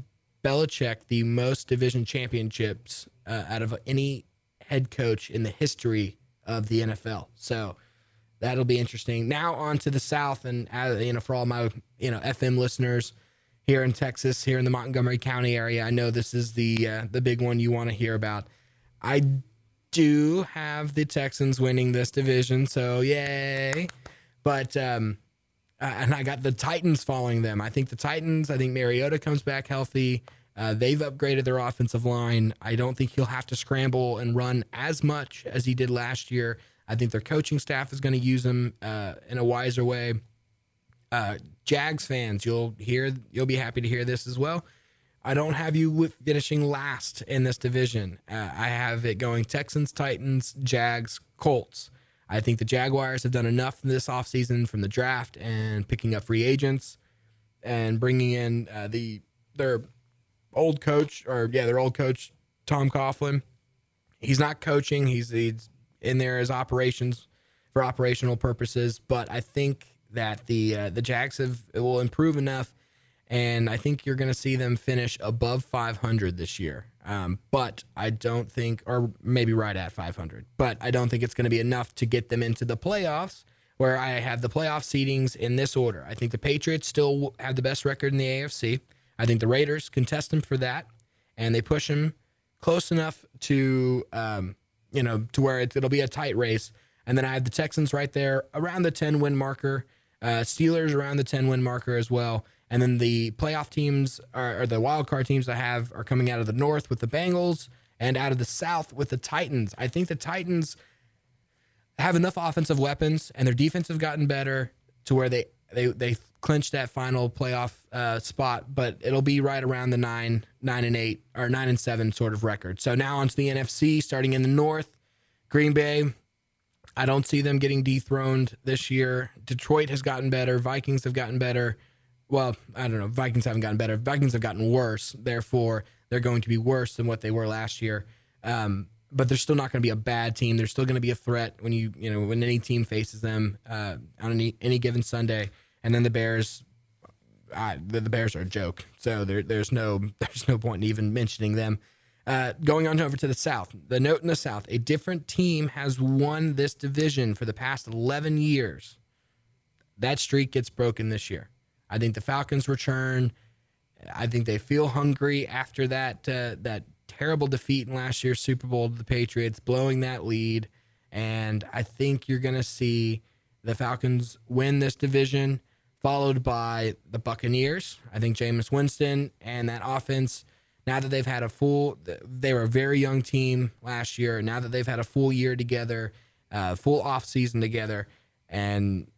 Belichick the most division championships uh, out of any head coach in the history of the NFL. So that'll be interesting. Now on to the South, and uh, you know, for all my you know FM listeners here in Texas, here in the Montgomery County area, I know this is the uh, the big one you want to hear about. I do have the Texans winning this division, so yay! But um, uh, and I got the Titans following them. I think the Titans. I think Mariota comes back healthy. Uh, they've upgraded their offensive line. I don't think he'll have to scramble and run as much as he did last year. I think their coaching staff is going to use them uh, in a wiser way. Uh, Jags fans, you'll hear, you'll be happy to hear this as well. I don't have you finishing last in this division. Uh, I have it going Texans, Titans, Jags, Colts. I think the Jaguars have done enough this offseason from the draft and picking up free agents and bringing in uh, the their old coach or yeah their old coach Tom Coughlin. He's not coaching. He's he's in there as operations for operational purposes. But I think that the uh, the Jags have will improve enough, and I think you're going to see them finish above 500 this year. Um, but I don't think, or maybe right at 500. But I don't think it's going to be enough to get them into the playoffs. Where I have the playoff seedings in this order. I think the Patriots still have the best record in the AFC. I think the Raiders contest them for that, and they push them close enough to um, you know, to where it, it'll be a tight race. And then I have the Texans right there around the 10 win marker. Uh, Steelers around the 10 win marker as well. And then the playoff teams are, or the wild card teams I have are coming out of the north with the Bengals and out of the south with the Titans. I think the Titans have enough offensive weapons and their defense have gotten better to where they they they clinch that final playoff uh, spot, but it'll be right around the nine nine and eight or nine and seven sort of record. So now onto the NFC, starting in the North, Green Bay. I don't see them getting dethroned this year. Detroit has gotten better. Vikings have gotten better. Well, I don't know. Vikings haven't gotten better. Vikings have gotten worse. Therefore, they're going to be worse than what they were last year. Um, but they're still not going to be a bad team. They're still going to be a threat when you you know when any team faces them uh, on any any given Sunday. And then the Bears, uh, the, the Bears are a joke. So there, there's no [LAUGHS] there's no point in even mentioning them. Uh, going on over to the South, the note in the South: a different team has won this division for the past 11 years. That streak gets broken this year. I think the Falcons return. I think they feel hungry after that uh, that terrible defeat in last year's Super Bowl to the Patriots, blowing that lead. And I think you're going to see the Falcons win this division, followed by the Buccaneers. I think Jameis Winston and that offense, now that they've had a full, they were a very young team last year. Now that they've had a full year together, uh, full off season together, and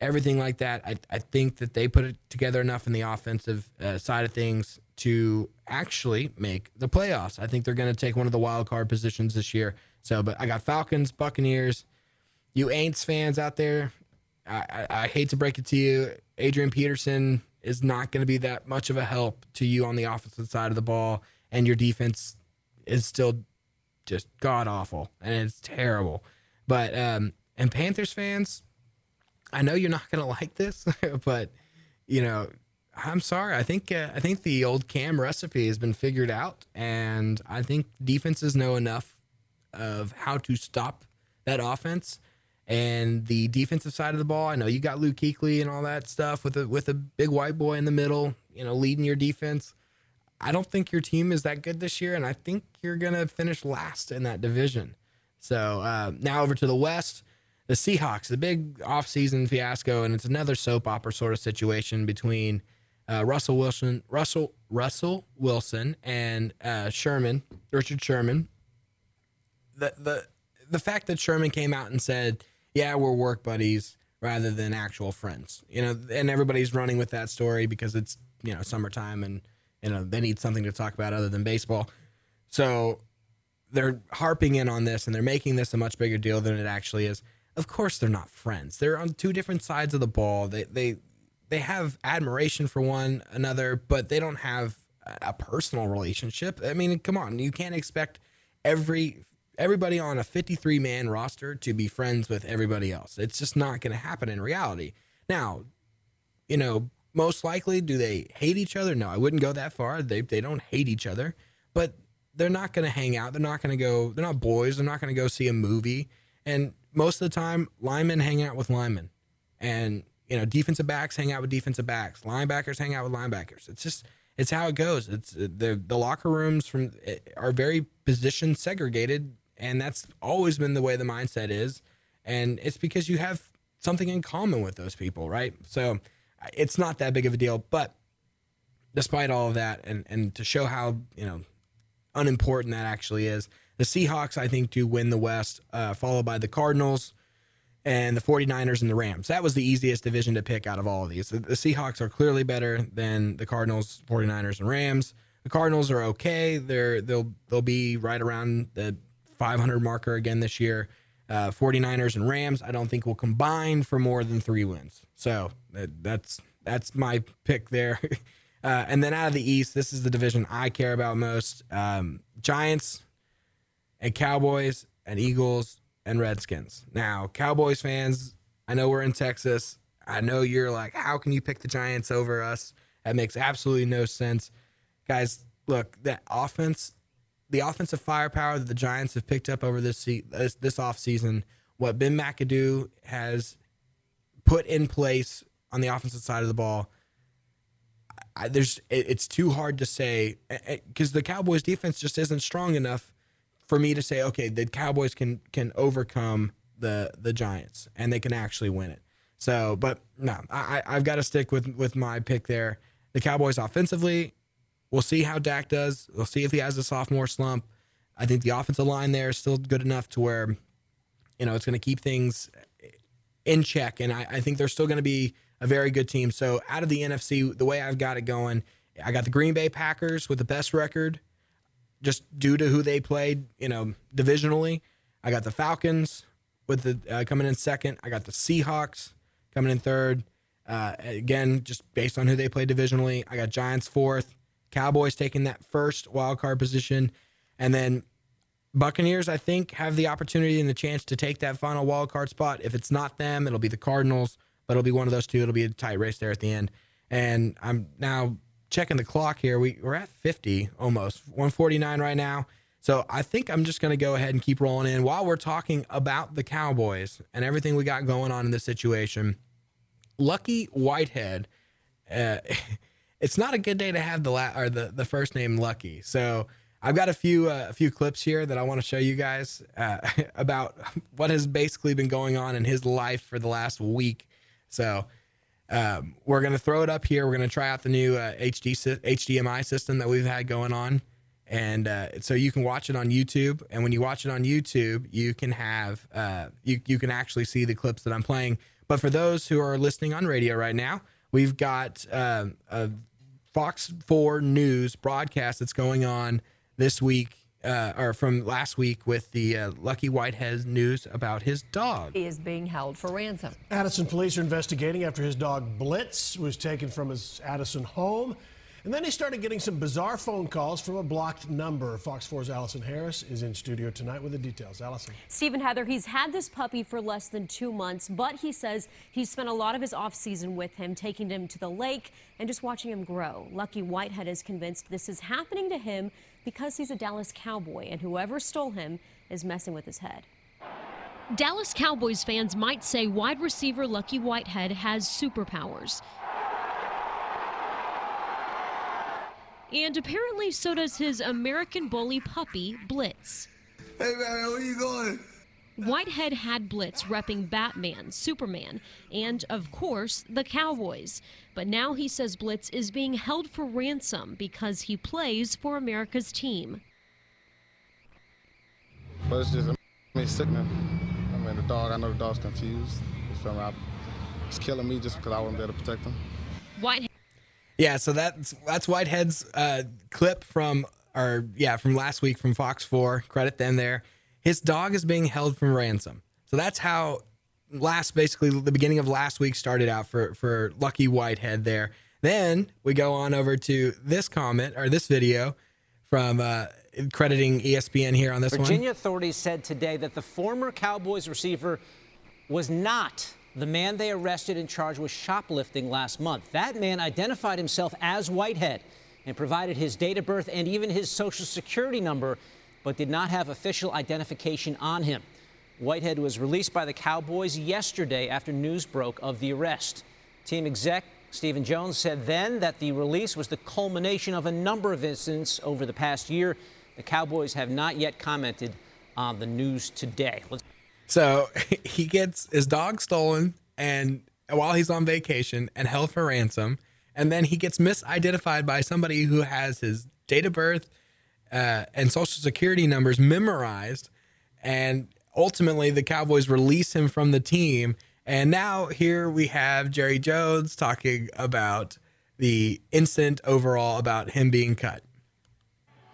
everything like that, I, I think that they put it together enough in the offensive uh, side of things to actually make the playoffs. I think they're going to take one of the wild card positions this year. So, but I got Falcons, Buccaneers. You Aints fans out there, I, I, hate to break it to you, Adrian Peterson is not going to be that much of a help to you on the offensive side of the ball, and your defense is still just god awful and it's terrible. But um, and Panthers fans, I know you're not going [LAUGHS] to like this, [LAUGHS] but you know I'm sorry. I think uh, I think the old Cam recipe has been figured out, and I think defenses know enough of how to stop that offense. And the defensive side of the ball, I know you got Luke Kuechly and all that stuff with a with a big white boy in the middle, you know, leading your defense. I don't think your team is that good this year, and I think you're gonna finish last in that division. So uh, now over to the West, the Seahawks, the big offseason fiasco, and it's another soap opera sort of situation between uh, Russell Wilson, Russell Russell Wilson, and uh, Sherman, Richard Sherman. The the the fact that Sherman came out and said, "Yeah, we're work buddies," rather than actual friends, you know, and everybody's running with that story because it's you know summertime and you know they need something to talk about other than baseball. So they're harping in on this and they're making this a much bigger deal than it actually is. Of course, they're not friends. They're on two different sides of the ball. They they they have admiration for one another, but they don't have a personal relationship. I mean, come on, you can't expect every everybody on a 53 man roster to be friends with everybody else. It's just not going to happen in reality. Now, you know, most likely do they hate each other? No, I wouldn't go that far. They they don't hate each other, but they're not going to hang out. They're not going to go. They're not boys. They're not going to go see a movie. And most of the time, linemen hang out with linemen, and you know, defensive backs hang out with defensive backs, linebackers hang out with linebackers. It's just it's how it goes. It's the the locker rooms from eh, are very position segregated, and that's always been the way the mindset is. And it's because you have something in common with those people, right? So it's not that big of a deal. But despite all of that, and and to show how you know unimportant that actually is, the Seahawks I think do win the West, uh, followed by the Cardinals and the 49ers and the Rams. That was the easiest division to pick out of all of these. The, the, Seahawks are clearly better than the Cardinals, 49ers and Rams. The Cardinals are okay. They're they'll they'll be right around the 500 marker again this year. Uh, 49ers and Rams, I don't think will combine for more than 3 wins. So, that, that's that's my pick there. [LAUGHS] Uh, and then out of the East, this is the division I care about most. Um, Giants and Cowboys and Eagles and Redskins. Now, Cowboys fans, I know we're in Texas. I know you're like, how can you pick the Giants over us? That makes absolutely no sense. Guys, look, that offense, the offensive firepower that the Giants have picked up over this this, this offseason, what Ben McAdoo has put in place on the offensive side of the ball, I, there's it, it's too hard to say because the Cowboys defense just isn't strong enough for me to say, okay, the Cowboys can can overcome the the Giants and they can actually win it. So, but no, I, I've got to stick with with my pick there. The Cowboys offensively, we'll see how Dak does. We'll see if he has a sophomore slump. I think the offensive line there is still good enough to where, you know, it's going to keep things in check. And I, I think they're still going to be a very good team. So out of the NFC, the way I've got it going, I got the Green Bay Packers with the best record, just due to who they played, you know, divisionally. I got the Falcons with the uh, coming in second. I got the Seahawks coming in third. Uh, again, just based on who they play divisionally, I got Giants fourth, Cowboys taking that first wild card position, and then Buccaneers, I think, have the opportunity and the chance to take that final wild card spot. If it's not them, it'll be the Cardinals, but it'll be one of those two. It'll be a tight race there at the end. And I'm now checking the clock here. We, we're at 50 almost, 149 right now. So I think I'm just going to go ahead and keep rolling in while we're talking about the Cowboys and everything we got going on in this situation. Lucky Whitehead, uh, [LAUGHS] it's not a good day to have the la- or the, the first name Lucky. So I've got a few uh, a few clips here that I want to show you guys uh, [LAUGHS] about what has basically been going on in his life for the last week. So um, we're gonna throw it up here. We're gonna try out the new uh, HD HDMI system that we've had going on, and uh, so you can watch it on YouTube. And when you watch it on YouTube, you can have uh, you you can actually see the clips that I'm playing. But for those who are listening on radio right now, we've got um, a Fox 4 News broadcast that's going on this week uh, or from last week with the uh, Lucky Whitehead news about his dog. He is being held for ransom. Addison police are investigating after his dog Blitz was taken from his Addison home. And then he started getting some bizarre phone calls from a blocked number. Fox 4's Allison Harris is in studio tonight with the details. Allison. Stephen Heather, he's had this puppy for less than two months, but he says he spent a lot of his off season with him, taking him to the lake and just watching him grow. Lucky Whitehead is convinced this is happening to him because he's a Dallas Cowboy, and whoever stole him is messing with his head. Dallas Cowboys fans might say wide receiver Lucky Whitehead has superpowers. And apparently, so does his American Bully puppy, Blitz. Hey, man, where you going? Whitehead had Blitz repping Batman, Superman, and, of course, the Cowboys. But now he says Blitz is being held for ransom because he plays for America's team. But it's just, I mean, sickening. I mean, the dog, I know the dog's confused. You feel me? It's killing me just because I wasn't there to protect him. Whitehead. Yeah, so that's that's Whitehead's uh, clip from or yeah from last week from Fox Four. Credit them there. His dog is being held from ransom. So that's how last basically the beginning of last week started out for for Lucky Whitehead there. Then we go on over to this comment or this video from uh, crediting ESPN here on this Virginia one. Virginia authorities said today that the former Cowboys receiver was not the man they arrested and charged with shoplifting last month. That man identified himself as Whitehead and provided his date of birth and even his social security number, but did not have official identification on him. Whitehead was released by the Cowboys yesterday after news broke of the arrest. Team exec Stephen Jones said then that the release was the culmination of a number of incidents over the past year. The Cowboys have not yet commented on the news today. Let's so [LAUGHS] he gets his dog stolen and while he's on vacation and held for ransom, and then he gets misidentified by somebody who has his date of birth uh, and social security numbers memorized, and ultimately the Cowboys release him from the team. And now here we have Jerry Jones talking about the incident overall about him being cut.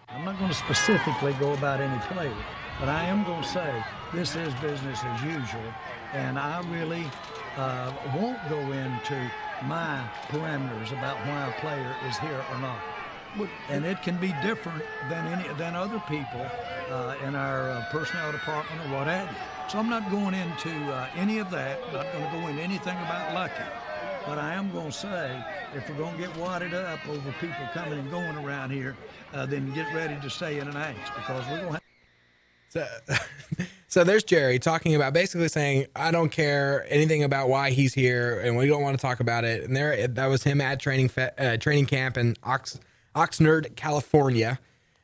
I'm not going to specifically go about any player, but I am going to say this is business as usual, and I really uh, won't go into my parameters about why a player is here or not. And it can be different than any than other people uh, in our uh, personnel department or what have you. So I'm not going into uh, any of that. I'm Not going to go into anything about Lucky. But I am going to say, if we're going to get wadded up over people coming and going around here, uh, then get ready to stay in an angst because we're going to have. So, [LAUGHS] so there's Jerry talking about basically saying, I don't care anything about why he's here, and we don't want to talk about it. And there, that was him at training uh, training camp in Ox, Oxnard, California.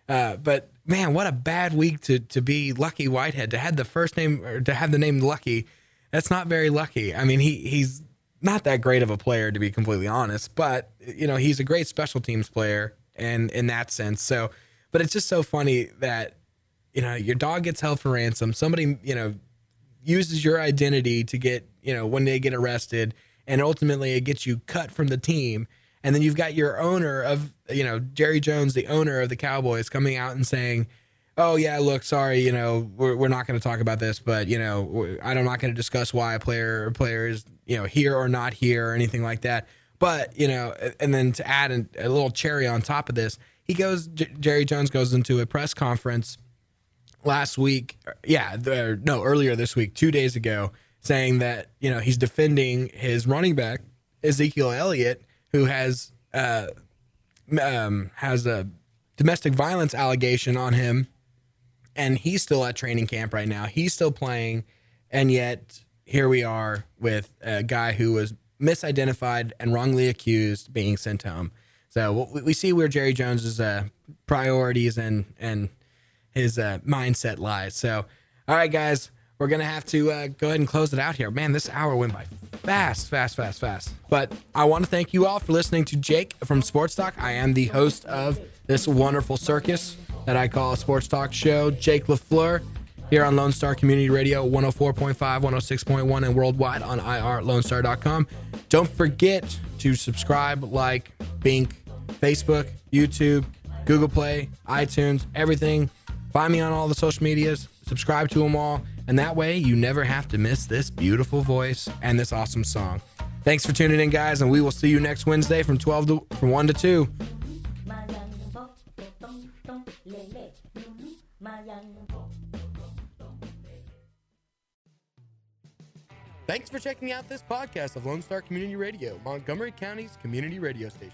Uh, but man, what a bad week to to be Lucky Whitehead to have the first name or to have the name Lucky. That's not very lucky. I mean, he he's not that great of a player to be completely honest, but you know he's a great special teams player and in that sense. So, but it's just so funny that you know your dog gets held for ransom. Somebody you know uses your identity to get you know when they get arrested, and ultimately it gets you cut from the team. And then you've got your owner of you know Jerry Jones, the owner of the Cowboys, coming out and saying. Oh yeah, look, sorry, you know, we're, we're not going to talk about this, but you know, I'm not going to discuss why a player a player is you know here or not here or anything like that. But you know, and then to add an, a little cherry on top of this, he goes. J- Jerry Jones goes into a press conference last week. Yeah, no, earlier this week, two days ago, saying that you know he's defending his running back Ezekiel Elliott, who has uh, um, has a domestic violence allegation on him, and he's still at training camp right now. He's still playing, and yet here we are with a guy who was misidentified and wrongly accused being sent home. So we see where Jerry Jones's uh, priorities and and his uh, mindset lies. So, all right, guys, we're gonna have to uh, go ahead and close it out here. Man, this hour went by fast, fast, fast, fast. But I want to thank you all for listening to Jake from Sports Talk. I am the host of this wonderful circus that I call a sports talk show, Jake LaFleur, here on Lone Star Community Radio 104.5, 106.1, and worldwide on irlonestar.com. Don't forget to subscribe, like, Bink, Facebook, YouTube, Google Play, iTunes, everything. Find me on all the social medias, subscribe to them all, and that way you never have to miss this beautiful voice and this awesome song. Thanks for tuning in, guys, and we will see you next Wednesday from 12 to from 1 to 2. Thanks for checking out this podcast of Lone Star Community Radio, Montgomery County's community radio station.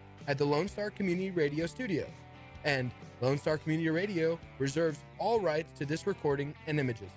at the Lone Star Community Radio Studios, and Lone Star Community Radio reserves all rights to this recording and images.